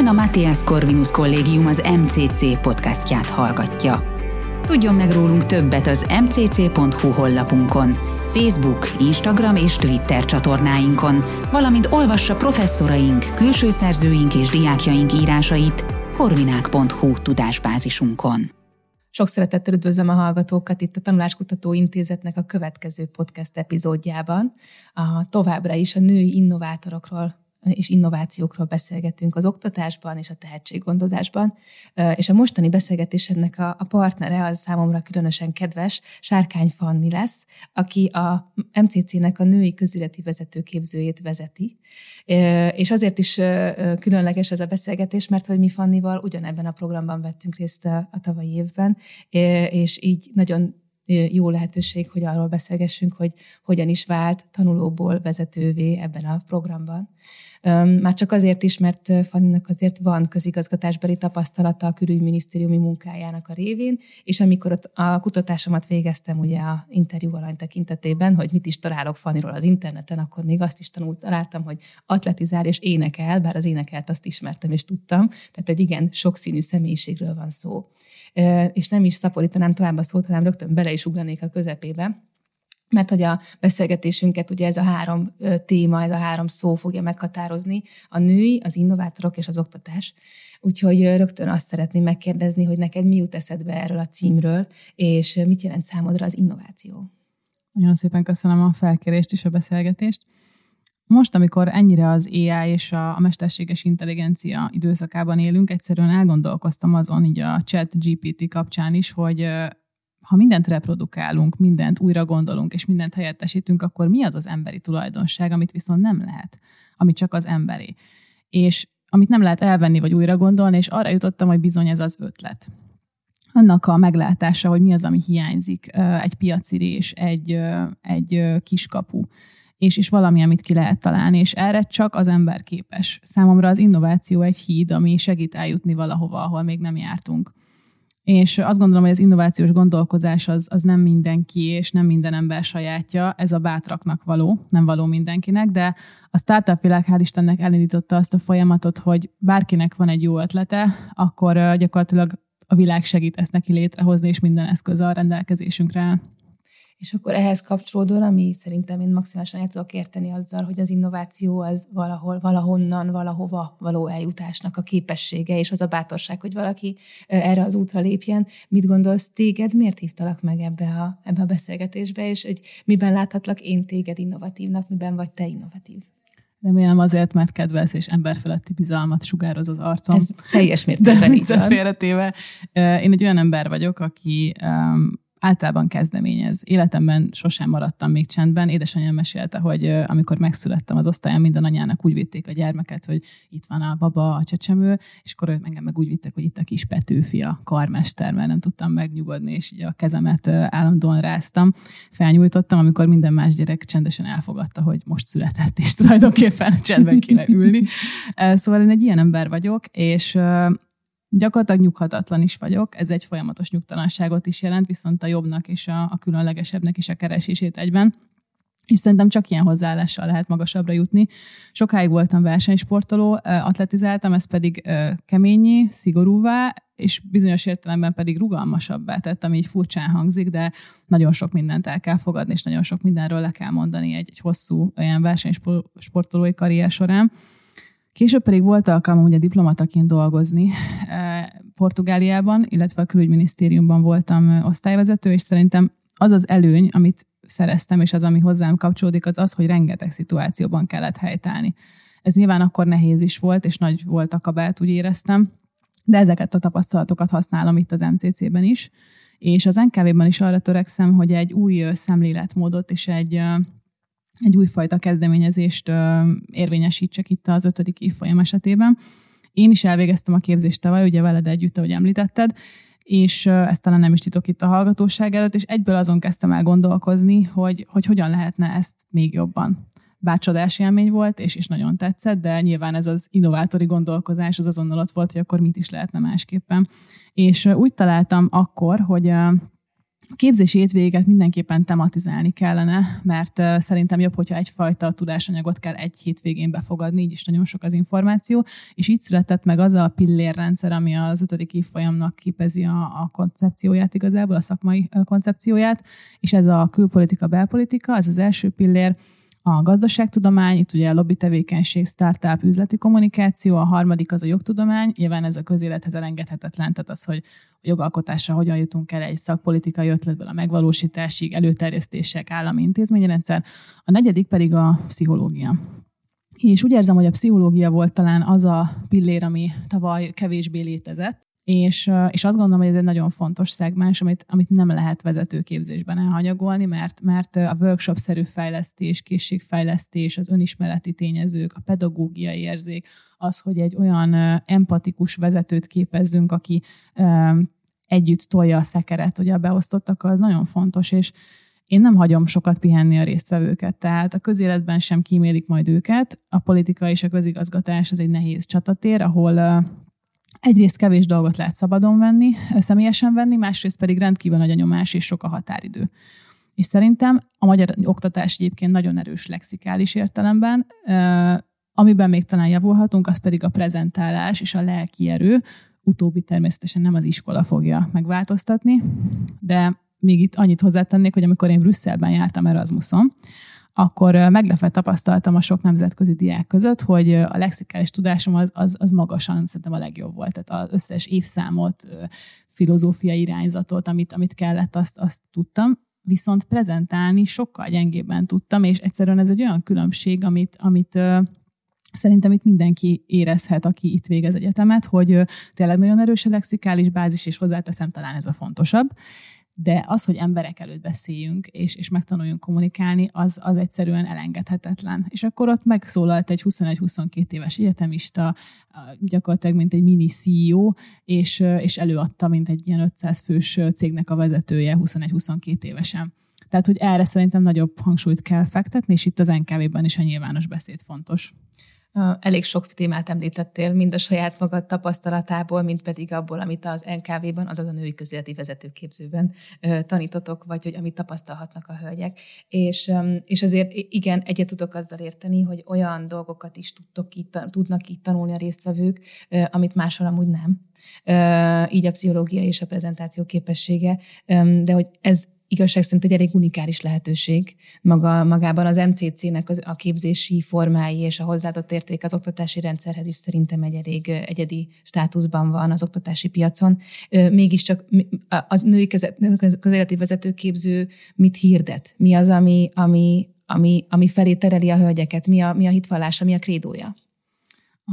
Ön a Matthias Corvinus Kollégium az MCC podcastját hallgatja. Tudjon meg rólunk többet az mcc.hu honlapunkon, Facebook, Instagram és Twitter csatornáinkon, valamint olvassa professzoraink, külső szerzőink és diákjaink írásait korvinák.hu tudásbázisunkon. Sok szeretettel üdvözlöm a hallgatókat itt a Tanuláskutató Intézetnek a következő podcast epizódjában. A, továbbra is a női innovátorokról és innovációkról beszélgetünk az oktatásban és a tehetséggondozásban. És a mostani beszélgetésemnek a, a partnere az számomra különösen kedves, Sárkány Fanni lesz, aki a MCC-nek a női közéleti vezetőképzőjét vezeti. És azért is különleges ez a beszélgetés, mert hogy mi Fannival ugyanebben a programban vettünk részt a, a tavalyi évben, és így nagyon jó lehetőség, hogy arról beszélgessünk, hogy hogyan is vált tanulóból vezetővé ebben a programban. Már csak azért is, mert Fanninak azért van közigazgatásbeli tapasztalata a külügyminisztériumi munkájának a révén, és amikor a kutatásomat végeztem ugye a interjú alany tekintetében, hogy mit is találok Fanniról az interneten, akkor még azt is tanult, találtam, hogy atletizál és énekel, bár az énekelt azt ismertem és tudtam, tehát egy igen sokszínű személyiségről van szó. És nem is szaporítanám tovább a szót, hanem rögtön bele is ugranék a közepébe mert hogy a beszélgetésünket ugye ez a három téma, ez a három szó fogja meghatározni, a női, az innovátorok és az oktatás. Úgyhogy rögtön azt szeretném megkérdezni, hogy neked mi jut eszedbe erről a címről, és mit jelent számodra az innováció? Nagyon szépen köszönöm a felkérést és a beszélgetést. Most, amikor ennyire az AI és a, a mesterséges intelligencia időszakában élünk, egyszerűen elgondolkoztam azon, így a chat GPT kapcsán is, hogy ha mindent reprodukálunk, mindent újra gondolunk, és mindent helyettesítünk, akkor mi az az emberi tulajdonság, amit viszont nem lehet, ami csak az emberi. És amit nem lehet elvenni vagy újra gondolni, és arra jutottam, hogy bizony ez az ötlet. Annak a meglátása, hogy mi az, ami hiányzik, egy piacirés, egy, egy kiskapu, és, és valami, amit ki lehet találni, és erre csak az ember képes. Számomra az innováció egy híd, ami segít eljutni valahova, ahol még nem jártunk. És azt gondolom, hogy az innovációs gondolkozás az, az nem mindenki és nem minden ember sajátja, ez a bátraknak való, nem való mindenkinek, de a startup világ hál' Istennek elindította azt a folyamatot, hogy bárkinek van egy jó ötlete, akkor gyakorlatilag a világ segít ezt neki létrehozni, és minden eszköz a rendelkezésünkre és akkor ehhez kapcsolódóan, ami szerintem én maximálisan el tudok érteni azzal, hogy az innováció az valahol, valahonnan, valahova való eljutásnak a képessége, és az a bátorság, hogy valaki erre az útra lépjen. Mit gondolsz téged, miért hívtalak meg ebbe a, ebbe a beszélgetésbe, és hogy miben láthatlak én téged innovatívnak, miben vagy te innovatív? Remélem azért, mert kedvelsz és emberfeletti bizalmat sugároz az arcom. Ez teljes mértékben így van. félretéve. Én egy olyan ember vagyok, aki um, általában kezdeményez. Életemben sosem maradtam még csendben. Édesanyám mesélte, hogy amikor megszülettem az osztályon, minden anyának úgy vitték a gyermeket, hogy itt van a baba, a csecsemő, és akkor engem meg úgy vittek, hogy itt a kis Petőfi, a karmester, mert nem tudtam megnyugodni, és így a kezemet állandóan ráztam. Felnyújtottam, amikor minden más gyerek csendesen elfogadta, hogy most született, és tulajdonképpen csendben kéne ülni. Szóval én egy ilyen ember vagyok, és Gyakorlatilag nyughatatlan is vagyok, ez egy folyamatos nyugtalanságot is jelent, viszont a jobbnak és a, a különlegesebbnek is a keresését egyben. És szerintem csak ilyen hozzáállással lehet magasabbra jutni. Sokáig voltam versenysportoló, atletizáltam, ez pedig keményé, szigorúvá, és bizonyos értelemben pedig rugalmasabbá tett, ami így furcsán hangzik, de nagyon sok mindent el kell fogadni, és nagyon sok mindenről le kell mondani egy, egy hosszú olyan versenysportolói karrier során. Később pedig volt alkalmam ugye diplomataként dolgozni eh, Portugáliában, illetve a külügyminisztériumban voltam osztályvezető, és szerintem az az előny, amit szereztem, és az, ami hozzám kapcsolódik, az az, hogy rengeteg szituációban kellett helytállni. Ez nyilván akkor nehéz is volt, és nagy volt a kabát, úgy éreztem, de ezeket a tapasztalatokat használom itt az MCC-ben is, és az NKV-ben is arra törekszem, hogy egy új szemléletmódot és egy egy újfajta kezdeményezést érvényesítsek itt az ötödik évfolyam esetében. Én is elvégeztem a képzést tavaly, ugye veled együtt, ahogy említetted, és ezt talán nem is titok itt a hallgatóság előtt, és egyből azon kezdtem el gondolkozni, hogy, hogy hogyan lehetne ezt még jobban. Bár csodás élmény volt, és, és nagyon tetszett, de nyilván ez az innovátori gondolkozás az azonnal ott volt, hogy akkor mit is lehetne másképpen. És úgy találtam akkor, hogy a képzési hétvégéket mindenképpen tematizálni kellene, mert szerintem jobb, hogyha egyfajta tudásanyagot kell egy hétvégén befogadni, így is nagyon sok az információ, és így született meg az a pillérrendszer, ami az ötödik évfolyamnak képezi a, a koncepcióját igazából, a szakmai koncepcióját, és ez a külpolitika, belpolitika, ez az első pillér, a gazdaságtudomány, itt ugye a lobby tevékenység, startup, üzleti kommunikáció, a harmadik az a jogtudomány, nyilván ez a közélethez elengedhetetlen, tehát az, hogy a jogalkotásra hogyan jutunk el egy szakpolitikai ötletből a megvalósításig, előterjesztések, állami intézményrendszer, a negyedik pedig a pszichológia. És úgy érzem, hogy a pszichológia volt talán az a pillér, ami tavaly kevésbé létezett, és, és azt gondolom, hogy ez egy nagyon fontos szegmens, amit, amit nem lehet vezetőképzésben elhanyagolni, mert, mert a workshop-szerű fejlesztés, készségfejlesztés, az önismereti tényezők, a pedagógiai érzék, az, hogy egy olyan empatikus vezetőt képezzünk, aki együtt tolja a szekeret, hogy a beosztottakkal, az nagyon fontos, és én nem hagyom sokat pihenni a résztvevőket, tehát a közéletben sem kímélik majd őket. A politika és a közigazgatás az egy nehéz csatatér, ahol egyrészt kevés dolgot lehet szabadon venni, személyesen venni, másrészt pedig rendkívül nagy a nyomás és sok a határidő. És szerintem a magyar oktatás egyébként nagyon erős lexikális értelemben, amiben még talán javulhatunk, az pedig a prezentálás és a lelki erő, utóbbi természetesen nem az iskola fogja megváltoztatni, de még itt annyit hozzátennék, hogy amikor én Brüsszelben jártam Erasmuson, akkor meglepve tapasztaltam a sok nemzetközi diák között, hogy a lexikális tudásom az, az, az magasan szerintem a legjobb volt. Tehát az összes évszámot, filozófiai irányzatot, amit, amit kellett, azt, azt tudtam viszont prezentálni sokkal gyengébben tudtam, és egyszerűen ez egy olyan különbség, amit, amit Szerintem itt mindenki érezhet, aki itt végez egyetemet, hogy tényleg nagyon erős a lexikális bázis, és hozzáteszem, talán ez a fontosabb de az, hogy emberek előtt beszéljünk, és, és megtanuljunk kommunikálni, az, az egyszerűen elengedhetetlen. És akkor ott megszólalt egy 21-22 éves egyetemista, gyakorlatilag mint egy mini CEO, és, és előadta, mint egy ilyen 500 fős cégnek a vezetője 21-22 évesen. Tehát, hogy erre szerintem nagyobb hangsúlyt kell fektetni, és itt az NKV-ben is a nyilvános beszéd fontos. Elég sok témát említettél, mind a saját magad tapasztalatából, mind pedig abból, amit az NKV-ban, azaz a női közéleti vezetőképzőben tanítotok, vagy hogy amit tapasztalhatnak a hölgyek. És, és azért igen, egyet tudok azzal érteni, hogy olyan dolgokat is tudtok itt, tudnak itt tanulni a résztvevők, amit máshol amúgy nem. Így a pszichológia és a prezentáció képessége, de hogy ez igazság szerint egy elég unikális lehetőség maga, magában az MCC-nek az, a képzési formái és a hozzáadott érték az oktatási rendszerhez is szerintem egy elég egyedi státuszban van az oktatási piacon. Mégiscsak a női közéleti vezetőképző mit hirdet? Mi az, ami, ami, ami, ami felé tereli a hölgyeket? Mi a, mi a hitvallása, mi a krédója?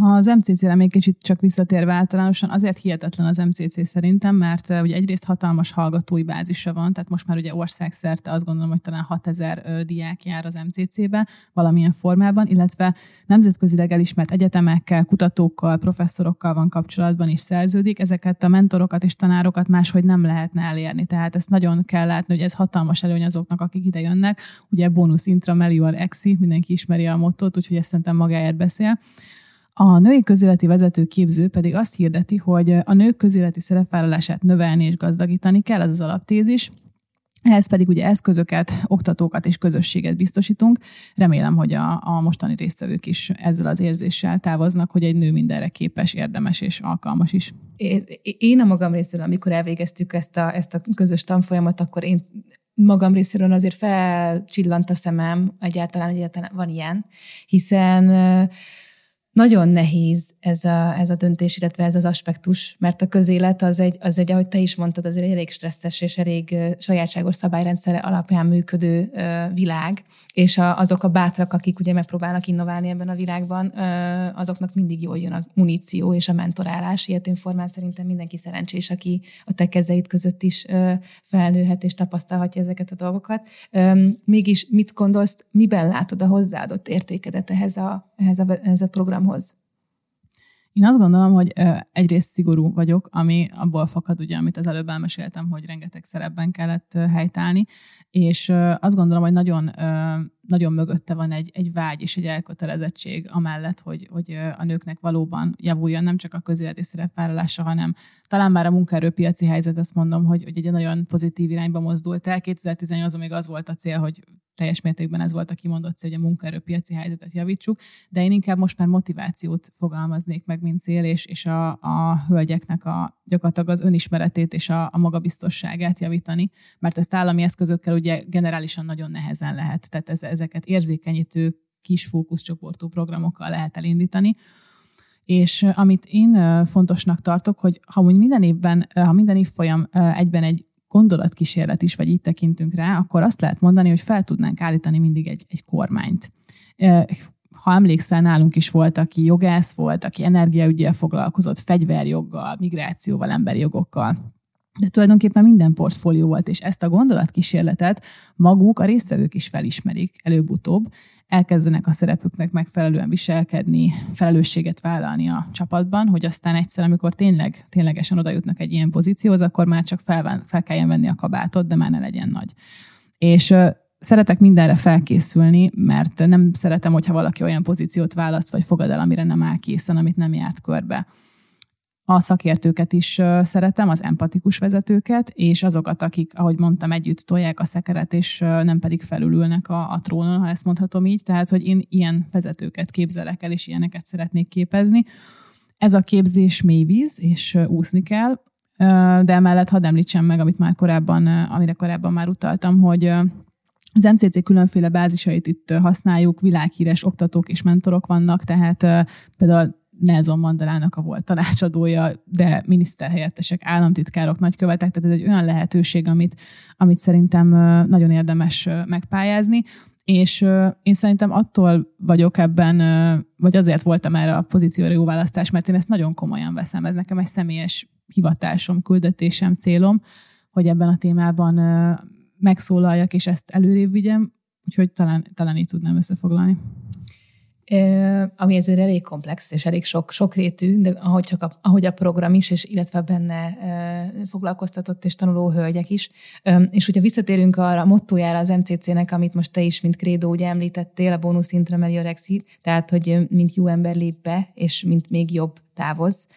Az MCC-re még kicsit csak visszatérve általánosan, azért hihetetlen az MCC szerintem, mert ugye egyrészt hatalmas hallgatói bázisa van, tehát most már ugye országszerte azt gondolom, hogy talán 6000 diák jár az MCC-be valamilyen formában, illetve nemzetközileg elismert egyetemekkel, kutatókkal, professzorokkal van kapcsolatban is szerződik. Ezeket a mentorokat és tanárokat máshogy nem lehetne elérni. Tehát ezt nagyon kell látni, hogy ez hatalmas előny azoknak, akik ide jönnek. Ugye bónusz intra melior exi, mindenki ismeri a mottót, úgyhogy ezt szerintem magáért beszél. A női közéleti vezető képző pedig azt hirdeti, hogy a nők közéleti szerepvállalását növelni és gazdagítani kell, ez az alaptézis, ehhez pedig ugye eszközöket, oktatókat és közösséget biztosítunk. Remélem, hogy a, a mostani résztvevők is ezzel az érzéssel távoznak, hogy egy nő mindenre képes, érdemes és alkalmas is. Én a magam részéről, amikor elvégeztük ezt a, ezt a közös tanfolyamat, akkor én magam részéről azért felcsillant a szemem egyáltalán, egyáltalán van ilyen, hiszen nagyon nehéz ez a, ez a döntés, illetve ez az aspektus, mert a közélet az egy, az egy, ahogy te is mondtad, az egy elég stresszes és elég sajátságos szabályrendszer alapján működő világ, és a, azok a bátrak, akik ugye megpróbálnak innoválni ebben a világban, azoknak mindig jól jön a muníció és a mentorálás. Ilyet formán szerintem mindenki szerencsés, aki a te kezeid között is felnőhet és tapasztalhatja ezeket a dolgokat. Mégis mit gondolsz, miben látod a hozzáadott értékedet ehhez a, ehhez a, ehhez a program programhoz? Én azt gondolom, hogy egyrészt szigorú vagyok, ami abból fakad, ugye, amit az előbb elmeséltem, hogy rengeteg szerepben kellett helytállni, és azt gondolom, hogy nagyon nagyon mögötte van egy, egy vágy és egy elkötelezettség amellett, hogy, hogy a nőknek valóban javuljon nem csak a közéleti szerepvállalása, hanem talán már a munkaerőpiaci helyzet, azt mondom, hogy, hogy egy nagyon pozitív irányba mozdult el. 2018 még az volt a cél, hogy teljes mértékben ez volt a kimondott cél, hogy a munkaerőpiaci helyzetet javítsuk, de én inkább most már motivációt fogalmaznék meg, mint cél, és, és a, a hölgyeknek a gyakorlatilag az önismeretét és a, a magabiztosságát javítani, mert ezt állami eszközökkel ugye generálisan nagyon nehezen lehet, tehát ez, ezeket érzékenyítő kis fókuszcsoportú programokkal lehet elindítani. És amit én fontosnak tartok, hogy ha úgy minden évben, ha minden évfolyam egyben egy gondolatkísérlet is, vagy így tekintünk rá, akkor azt lehet mondani, hogy fel tudnánk állítani mindig egy, egy kormányt. Ha emlékszel, nálunk is volt, aki jogász volt, aki energiaügyel foglalkozott, fegyverjoggal, migrációval, emberi jogokkal. De tulajdonképpen minden portfólió volt, és ezt a gondolatkísérletet maguk, a résztvevők is felismerik előbb-utóbb, elkezdenek a szerepüknek megfelelően viselkedni, felelősséget vállalni a csapatban, hogy aztán egyszer, amikor tényleg, ténylegesen oda jutnak egy ilyen pozícióhoz, akkor már csak fel, fel kelljen venni a kabátot, de már ne legyen nagy. És szeretek mindenre felkészülni, mert nem szeretem, hogyha valaki olyan pozíciót választ, vagy fogad el, amire nem áll készen, amit nem járt körbe a szakértőket is szeretem, az empatikus vezetőket, és azokat, akik, ahogy mondtam, együtt tolják a szekeret, és nem pedig felülülnek a, a trónon, ha ezt mondhatom így. Tehát, hogy én ilyen vezetőket képzelek el, és ilyeneket szeretnék képezni. Ez a képzés mély víz, és úszni kell, de emellett hadd említsem meg, amit már korábban, amire korábban már utaltam, hogy az MCC különféle bázisait itt használjuk, világhíres oktatók és mentorok vannak, tehát például Nelson Mandelának a volt tanácsadója, de miniszterhelyettesek, államtitkárok, nagykövetek, tehát ez egy olyan lehetőség, amit, amit szerintem nagyon érdemes megpályázni, és én szerintem attól vagyok ebben, vagy azért voltam erre a pozícióra jó választás, mert én ezt nagyon komolyan veszem, ez nekem egy személyes hivatásom, küldetésem, célom, hogy ebben a témában megszólaljak, és ezt előrébb vigyem, úgyhogy talán, talán így tudnám összefoglalni ami ezért elég komplex és elég sok, sokrétű, de ahogy, csak a, ahogy a program is, és illetve benne foglalkoztatott és tanuló hölgyek is. És hogyha visszatérünk arra a mottójára az MCC-nek, amit most te is, mint Krédó ugye említettél, a bónusz intrameliorexi, tehát hogy mint jó ember lép be, és mint még jobb távoz,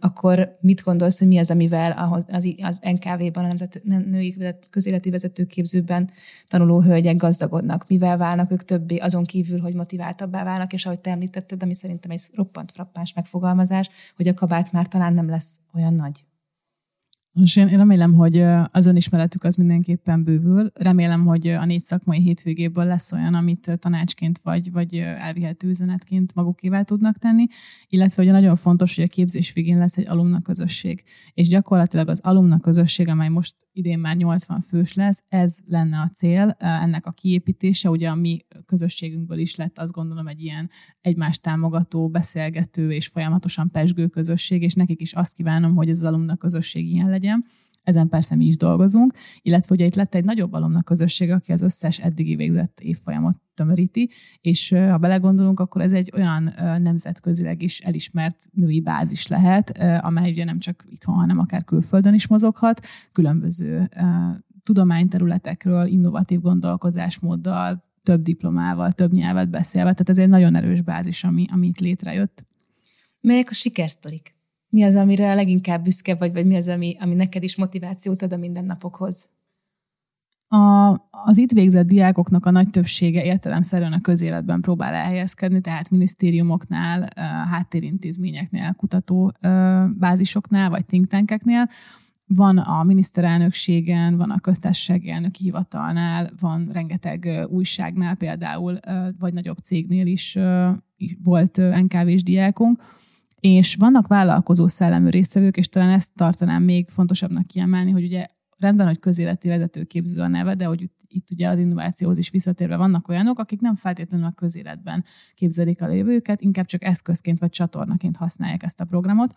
akkor mit gondolsz, hogy mi az, amivel az, az NKV-ban, a Nemzet, Női Közéleti Vezetőképzőben tanuló hölgyek gazdagodnak? Mivel válnak ők többé, azon kívül, hogy motiváltabbá válnak, és ahogy te említetted, ami szerintem egy roppant frappáns megfogalmazás, hogy a kabát már talán nem lesz olyan nagy. Most én remélem, hogy az önismeretük az mindenképpen bővül. Remélem, hogy a négy szakmai hétvégéből lesz olyan, amit tanácsként vagy, vagy elvihető üzenetként magukévá tudnak tenni, illetve hogy nagyon fontos, hogy a képzés végén lesz egy alumna közösség. És gyakorlatilag az alumna közösség, amely most idén már 80 fős lesz, ez lenne a cél, ennek a kiépítése. Ugye a mi közösségünkből is lett azt gondolom egy ilyen egymást támogató, beszélgető és folyamatosan pesgő közösség, és nekik is azt kívánom, hogy ez az alumna közösség ilyen legyen legyen. Ezen persze mi is dolgozunk, illetve ugye itt lett egy nagyobb alumna közösség, aki az összes eddigi végzett évfolyamot tömöríti, és ha belegondolunk, akkor ez egy olyan nemzetközileg is elismert női bázis lehet, amely ugye nem csak itthon, hanem akár külföldön is mozoghat, különböző tudományterületekről, innovatív gondolkozásmóddal, több diplomával, több nyelvet beszélve, tehát ez egy nagyon erős bázis, ami, ami itt létrejött. Melyek a sikersztorik? Mi az, amire leginkább büszke vagy, vagy mi az, ami, ami neked is motivációt ad a mindennapokhoz? A, az itt végzett diákoknak a nagy többsége értelemszerűen a közéletben próbál elhelyezkedni, tehát minisztériumoknál, háttérintézményeknél, kutató bázisoknál, vagy think tankeknél. Van a miniszterelnökségen, van a köztársasági elnöki hivatalnál, van rengeteg újságnál például, vagy nagyobb cégnél is volt NKV-s diákunk és vannak vállalkozó szellemű résztvevők, és talán ezt tartanám még fontosabbnak kiemelni, hogy ugye rendben, hogy közéleti vezetőképző a neve, de hogy itt, itt ugye az innovációhoz is visszatérve vannak olyanok, akik nem feltétlenül a közéletben képzelik a jövőket, inkább csak eszközként vagy csatornaként használják ezt a programot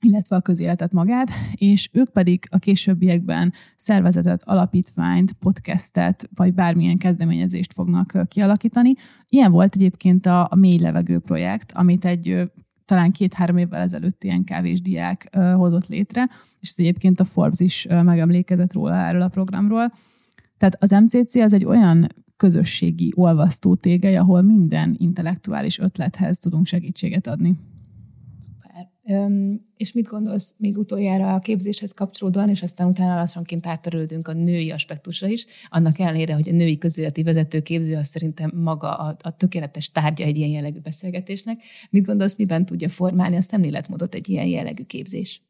illetve a közéletet magát, és ők pedig a későbbiekben szervezetet, alapítványt, podcastet, vagy bármilyen kezdeményezést fognak kialakítani. Ilyen volt egyébként a, a Mély Levegő projekt, amit egy talán két-három évvel ezelőtt ilyen kávés diák hozott létre, és ez egyébként a Forbes is megemlékezett róla erről a programról. Tehát az MCC az egy olyan közösségi olvasztó tégely, ahol minden intellektuális ötlethez tudunk segítséget adni. És mit gondolsz még utoljára a képzéshez kapcsolódóan, és aztán utána lassanként átterülődünk a női aspektusra is, annak ellenére, hogy a női közéleti vezetőképző az szerintem maga a, a tökéletes tárgya egy ilyen jellegű beszélgetésnek. Mit gondolsz, miben tudja formálni a szemléletmódot egy ilyen jellegű képzés?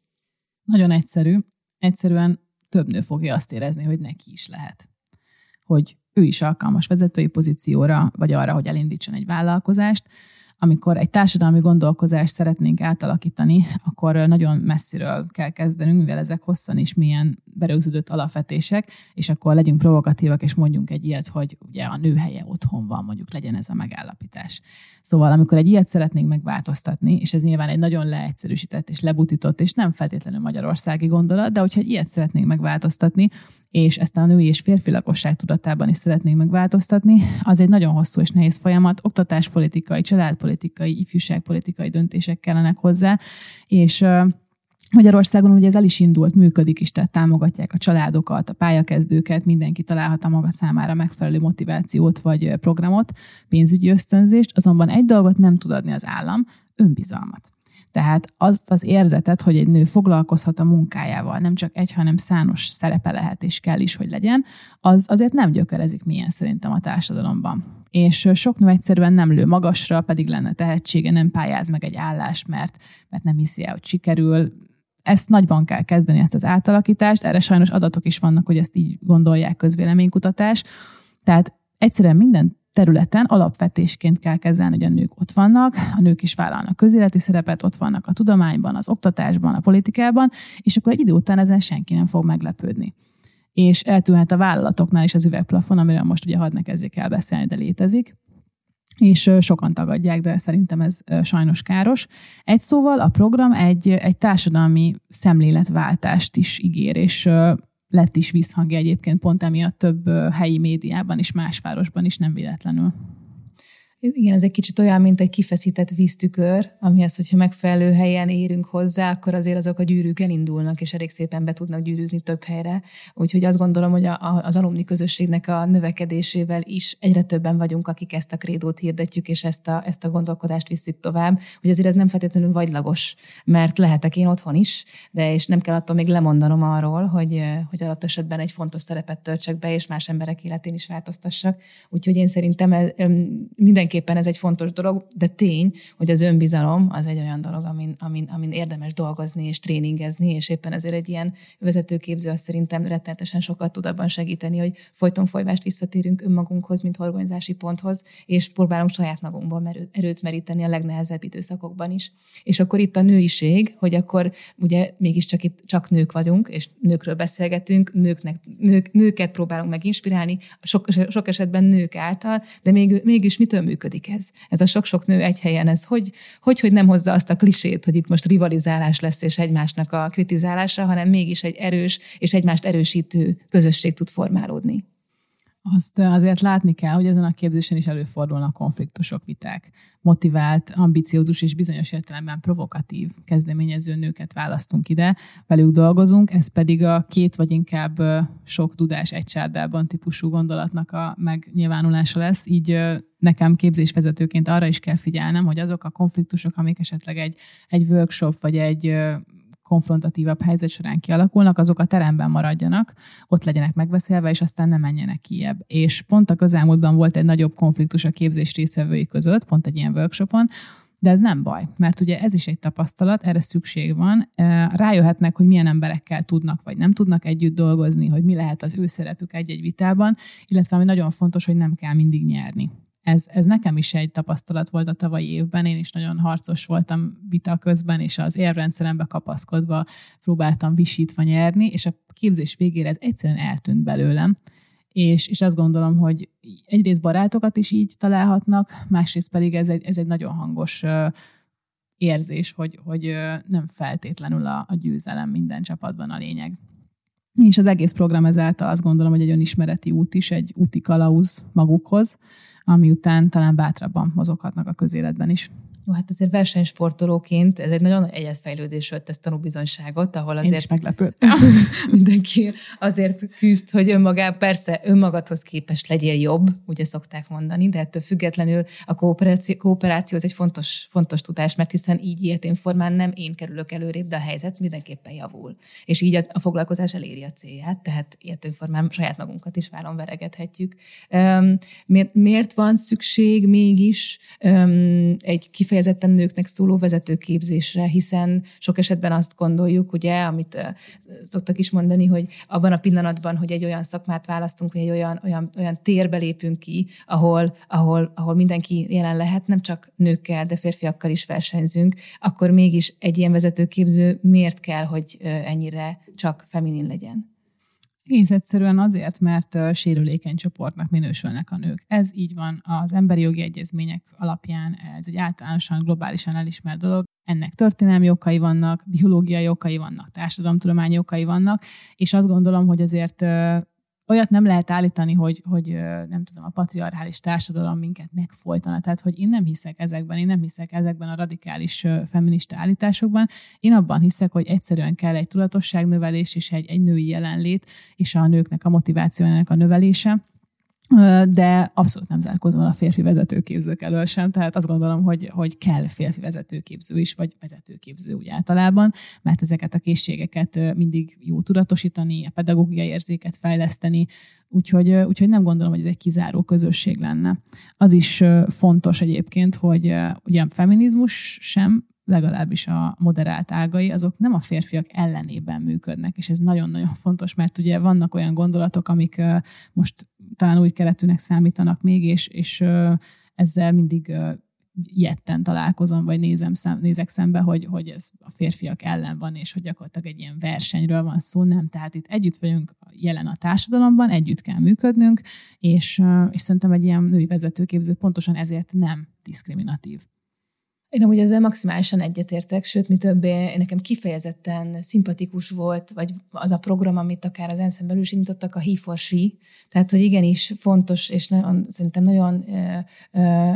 Nagyon egyszerű. Egyszerűen több nő fogja azt érezni, hogy neki is lehet. Hogy ő is alkalmas vezetői pozícióra, vagy arra, hogy elindítson egy vállalkozást, amikor egy társadalmi gondolkozást szeretnénk átalakítani, akkor nagyon messziről kell kezdenünk, mivel ezek hosszan is milyen berögződött alapvetések, és akkor legyünk provokatívak, és mondjunk egy ilyet, hogy ugye a nő helye otthon van, mondjuk legyen ez a megállapítás. Szóval amikor egy ilyet szeretnénk megváltoztatni, és ez nyilván egy nagyon leegyszerűsített és lebutított, és nem feltétlenül magyarországi gondolat, de hogyha egy ilyet szeretnénk megváltoztatni, és ezt a női és férfi lakosság tudatában is szeretnénk megváltoztatni, az egy nagyon hosszú és nehéz folyamat. Oktatáspolitikai, családpolitikai, ifjúságpolitikai döntések kellenek hozzá, és Magyarországon ugye ez el is indult, működik is, tehát támogatják a családokat, a pályakezdőket, mindenki találhat a maga számára megfelelő motivációt vagy programot, pénzügyi ösztönzést, azonban egy dolgot nem tud adni az állam, önbizalmat. Tehát azt az érzetet, hogy egy nő foglalkozhat a munkájával, nem csak egy, hanem szános szerepe lehet és kell is, hogy legyen, az azért nem gyökerezik milyen szerintem a társadalomban. És sok nő egyszerűen nem lő magasra, pedig lenne tehetsége, nem pályáz meg egy állást, mert, mert nem hiszi el, hogy sikerül, ezt nagyban kell kezdeni, ezt az átalakítást. Erre sajnos adatok is vannak, hogy ezt így gondolják közvéleménykutatás. Tehát egyszerűen minden területen alapvetésként kell kezelni, hogy a nők ott vannak, a nők is vállalnak közéleti szerepet, ott vannak a tudományban, az oktatásban, a politikában, és akkor egy idő után ezen senki nem fog meglepődni. És eltűnhet a vállalatoknál is az üvegplafon, amiről most ugye hadd ne kezdjék el beszélni, de létezik és sokan tagadják, de szerintem ez sajnos káros. Egy szóval a program egy, egy társadalmi szemléletváltást is ígér, és lett is visszhangja egyébként pont emiatt több helyi médiában és más városban is nem véletlenül. Igen, ez egy kicsit olyan, mint egy kifeszített víztükör, amihez, hogyha megfelelő helyen érünk hozzá, akkor azért azok a gyűrűk elindulnak, és elég szépen be tudnak gyűrűzni több helyre. Úgyhogy azt gondolom, hogy a, a, az alumni közösségnek a növekedésével is egyre többen vagyunk, akik ezt a krédót hirdetjük, és ezt a, ezt a gondolkodást visszük tovább, hogy azért ez nem feltétlenül vagylagos, mert lehetek én otthon is, de és nem kell attól még lemondanom arról, hogy, hogy alatt esetben egy fontos szerepet töltsek be, és más emberek életén is változtassak. Úgyhogy én szerintem minden mindenképpen ez egy fontos dolog, de tény, hogy az önbizalom az egy olyan dolog, amin, amin, amin érdemes dolgozni és tréningezni, és éppen ezért egy ilyen vezetőképző azt szerintem rettenetesen sokat tud abban segíteni, hogy folyton folyvást visszatérünk önmagunkhoz, mint horgonyzási ponthoz, és próbálunk saját magunkból erőt meríteni a legnehezebb időszakokban is. És akkor itt a nőiség, hogy akkor ugye mégiscsak itt csak nők vagyunk, és nőkről beszélgetünk, nőknek, nők, nőket próbálunk meginspirálni, sok, sok esetben nők által, de még, mégis mitől működik? Működik ez? Ez a sok-sok nő egy helyen, ez hogy, hogy, hogy nem hozza azt a klisét, hogy itt most rivalizálás lesz és egymásnak a kritizálása, hanem mégis egy erős és egymást erősítő közösség tud formálódni? Azt azért látni kell, hogy ezen a képzésen is előfordulnak konfliktusok, viták. Motivált, ambiciózus és bizonyos értelemben provokatív kezdeményező nőket választunk ide, velük dolgozunk, ez pedig a két vagy inkább sok tudás egy csárdában típusú gondolatnak a megnyilvánulása lesz. Így nekem képzésvezetőként arra is kell figyelnem, hogy azok a konfliktusok, amik esetleg egy, egy workshop vagy egy konfrontatívabb helyzet során kialakulnak, azok a teremben maradjanak, ott legyenek megbeszélve, és aztán nem menjenek kiebb. És pont a közelmúltban volt egy nagyobb konfliktus a képzés résztvevői között, pont egy ilyen workshopon, de ez nem baj, mert ugye ez is egy tapasztalat, erre szükség van. Rájöhetnek, hogy milyen emberekkel tudnak vagy nem tudnak együtt dolgozni, hogy mi lehet az ő szerepük egy-egy vitában, illetve ami nagyon fontos, hogy nem kell mindig nyerni ez, ez nekem is egy tapasztalat volt a tavalyi évben, én is nagyon harcos voltam vita közben, és az érrendszerembe kapaszkodva próbáltam visítva nyerni, és a képzés végére ez egyszerűen eltűnt belőlem. És, és azt gondolom, hogy egyrészt barátokat is így találhatnak, másrészt pedig ez egy, ez egy nagyon hangos érzés, hogy, hogy nem feltétlenül a, a győzelem minden csapatban a lényeg. És az egész program ezáltal azt gondolom, hogy egy önismereti út is, egy úti kalauz magukhoz, ami után talán bátrabban mozoghatnak a közéletben is. Jó, hát azért versenysportolóként ez egy nagyon egyetfejlődésről tesz tanúbizonyságot, ahol azért... Én is meglepődtem. mindenki azért küzd, hogy önmagá, persze önmagadhoz képest legyél jobb, ugye szokták mondani, de ettől függetlenül a kooperáció, kooperáció az egy fontos, fontos tudás, mert hiszen így ilyetén formán nem én kerülök előrébb, de a helyzet mindenképpen javul. És így a, a foglalkozás eléri a célját, tehát ilyetén formán saját magunkat is vállon veregethetjük. Um, miért, miért van szükség mégis um, egy kifejezés kifejezetten nőknek szóló vezetőképzésre, hiszen sok esetben azt gondoljuk, ugye, amit szoktak is mondani, hogy abban a pillanatban, hogy egy olyan szakmát választunk, vagy egy olyan, olyan, olyan térbe lépünk ki, ahol, ahol, ahol mindenki jelen lehet, nem csak nőkkel, de férfiakkal is versenyzünk, akkor mégis egy ilyen vezetőképző miért kell, hogy ennyire csak feminin legyen? Egész egyszerűen azért, mert sérülékeny csoportnak minősülnek a nők. Ez így van az emberi jogi egyezmények alapján, ez egy általánosan globálisan elismert dolog. Ennek történelmi okai vannak, biológiai okai vannak, társadalomtudományi okai vannak, és azt gondolom, hogy azért olyat nem lehet állítani, hogy, hogy nem tudom, a patriarchális társadalom minket megfolytana. Tehát, hogy én nem hiszek ezekben, én nem hiszek ezekben a radikális feminista állításokban. Én abban hiszek, hogy egyszerűen kell egy tudatosságnövelés és egy, egy női jelenlét, és a nőknek a motivációjának a növelése de abszolút nem zárkozom a férfi vezetőképzők elől sem, tehát azt gondolom, hogy, hogy kell férfi vezetőképző is, vagy vezetőképző úgy általában, mert ezeket a készségeket mindig jó tudatosítani, a pedagógiai érzéket fejleszteni, úgyhogy, úgyhogy nem gondolom, hogy ez egy kizáró közösség lenne. Az is fontos egyébként, hogy ugye a feminizmus sem legalábbis a moderált ágai, azok nem a férfiak ellenében működnek, és ez nagyon-nagyon fontos, mert ugye vannak olyan gondolatok, amik most talán új keretűnek számítanak még, és, és ezzel mindig ilyetten találkozom, vagy nézem szem, nézek szembe, hogy, hogy ez a férfiak ellen van, és hogy gyakorlatilag egy ilyen versenyről van szó, nem. Tehát itt együtt vagyunk jelen a társadalomban, együtt kell működnünk, és, és szerintem egy ilyen női vezetőképző pontosan ezért nem diszkriminatív. Én amúgy ezzel maximálisan egyetértek, sőt, mi többé, nekem kifejezetten szimpatikus volt, vagy az a program, amit akár az ENSZ-en belül is indítottak, a He for She, tehát, hogy igenis fontos, és nagyon, szerintem nagyon ö, ö,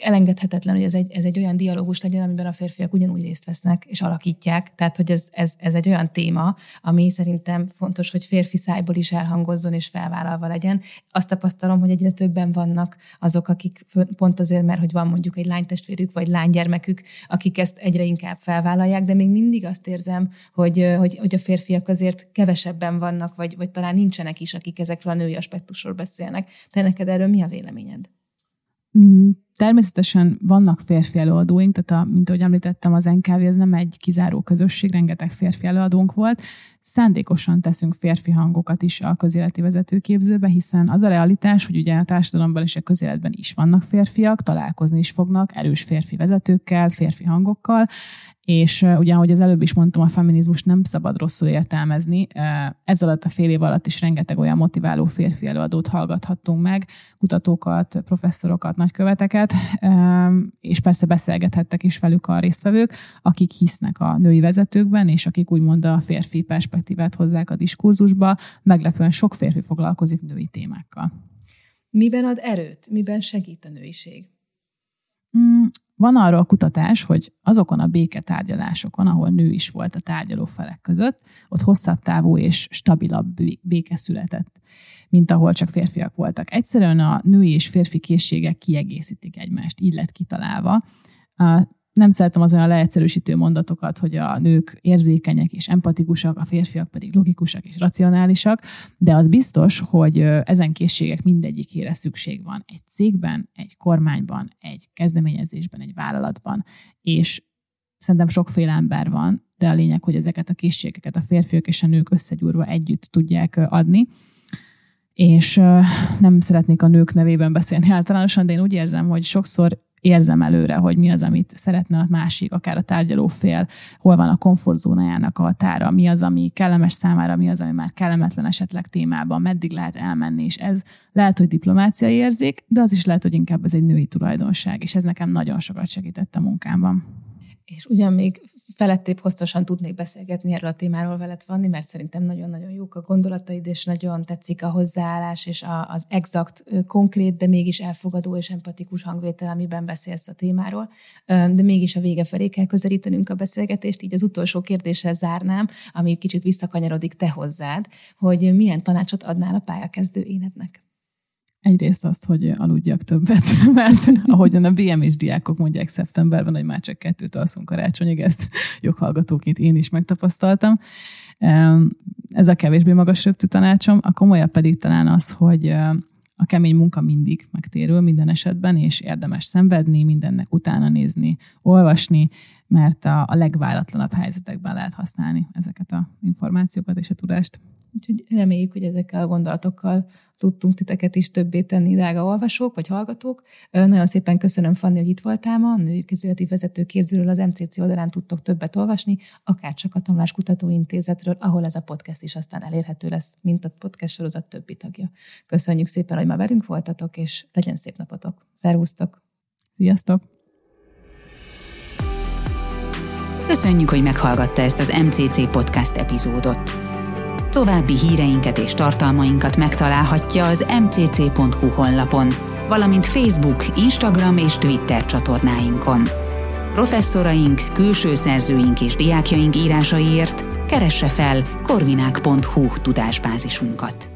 elengedhetetlen, hogy ez egy, ez egy olyan dialógus legyen, amiben a férfiak ugyanúgy részt vesznek, és alakítják, tehát, hogy ez, ez, ez egy olyan téma, ami szerintem fontos, hogy férfi szájból is elhangozzon és felvállalva legyen. Azt tapasztalom, hogy egyre többen vannak azok, akik pont azért, mert hogy van mondjuk egy lánytestvérük, vagy lánygyermekük, akik ezt egyre inkább felvállalják, de még mindig azt érzem, hogy, hogy, hogy a férfiak azért kevesebben vannak, vagy, vagy talán nincsenek is, akik ezekről a női aspektusról beszélnek. Te neked erről mi a véleményed? Mm, természetesen vannak férfi előadóink, tehát a, mint ahogy említettem, az NKV ez nem egy kizáró közösség, rengeteg férfi előadónk volt. Szándékosan teszünk férfi hangokat is a közéleti vezetőképzőbe, hiszen az a realitás, hogy ugye a társadalomban és a közéletben is vannak férfiak, találkozni is fognak erős férfi vezetőkkel, férfi hangokkal, és ugye, ahogy az előbb is mondtam, a feminizmus nem szabad rosszul értelmezni. Ez alatt a fél év alatt is rengeteg olyan motiváló férfi előadót hallgathattunk meg, kutatókat, professzorokat, nagyköveteket, és persze beszélgethettek is velük a résztvevők, akik hisznek a női vezetőkben, és akik úgymond a férfi perspektívát hozzák a diskurzusba. Meglepően sok férfi foglalkozik női témákkal. Miben ad erőt? Miben segít a nőiség? Mm, van arról kutatás, hogy azokon a béketárgyalásokon, ahol nő is volt a tárgyaló felek között, ott hosszabb távú és stabilabb béke született, mint ahol csak férfiak voltak. Egyszerűen a női és férfi készségek kiegészítik egymást, így lett kitalálva nem szeretem az olyan leegyszerűsítő mondatokat, hogy a nők érzékenyek és empatikusak, a férfiak pedig logikusak és racionálisak, de az biztos, hogy ezen készségek mindegyikére szükség van egy cégben, egy kormányban, egy kezdeményezésben, egy vállalatban, és szerintem sokféle ember van, de a lényeg, hogy ezeket a készségeket a férfiak és a nők összegyúrva együtt tudják adni. És nem szeretnék a nők nevében beszélni általánosan, de én úgy érzem, hogy sokszor érzem előre, hogy mi az, amit szeretne a másik, akár a tárgyaló fél, hol van a komfortzónájának a határa, mi az, ami kellemes számára, mi az, ami már kellemetlen esetleg témában, meddig lehet elmenni, és ez lehet, hogy diplomáciai érzék, de az is lehet, hogy inkább ez egy női tulajdonság, és ez nekem nagyon sokat segített a munkámban. És ugyan még felettébb hosszasan tudnék beszélgetni erről a témáról veled vanni, mert szerintem nagyon-nagyon jók a gondolataid, és nagyon tetszik a hozzáállás, és a, az exakt, konkrét, de mégis elfogadó és empatikus hangvétel, amiben beszélsz a témáról. De mégis a vége felé kell közelítenünk a beszélgetést, így az utolsó kérdéssel zárnám, ami kicsit visszakanyarodik te hozzád, hogy milyen tanácsot adnál a pályakezdő énednek? Egyrészt azt, hogy aludjak többet, mert ahogyan a BM-és diákok mondják szeptemberben, hogy már csak kettőt alszunk karácsonyig, ezt joghallgatóként én is megtapasztaltam. Ez a kevésbé magas röptű tanácsom, a komolyabb pedig talán az, hogy a kemény munka mindig megtérül minden esetben, és érdemes szenvedni, mindennek utána nézni, olvasni, mert a, a legváratlanabb helyzetekben lehet használni ezeket a információkat és a tudást. Úgyhogy reméljük, hogy ezekkel a gondolatokkal tudtunk titeket is többé tenni, drága olvasók vagy hallgatók. Nagyon szépen köszönöm, Fanni, hogy itt voltál ma. A női közéleti vezető képzőről az MCC oldalán tudtok többet olvasni, akár csak a Tanuláskutató Intézetről, ahol ez a podcast is aztán elérhető lesz, mint a podcast sorozat többi tagja. Köszönjük szépen, hogy ma velünk voltatok, és legyen szép napotok. Szervusztok! Sziasztok! Köszönjük, hogy meghallgatta ezt az MCC podcast epizódot. További híreinket és tartalmainkat megtalálhatja az mcc.hu honlapon, valamint Facebook, Instagram és Twitter csatornáinkon. Professzoraink, külső szerzőink és diákjaink írásaiért keresse fel korvinák.hu tudásbázisunkat.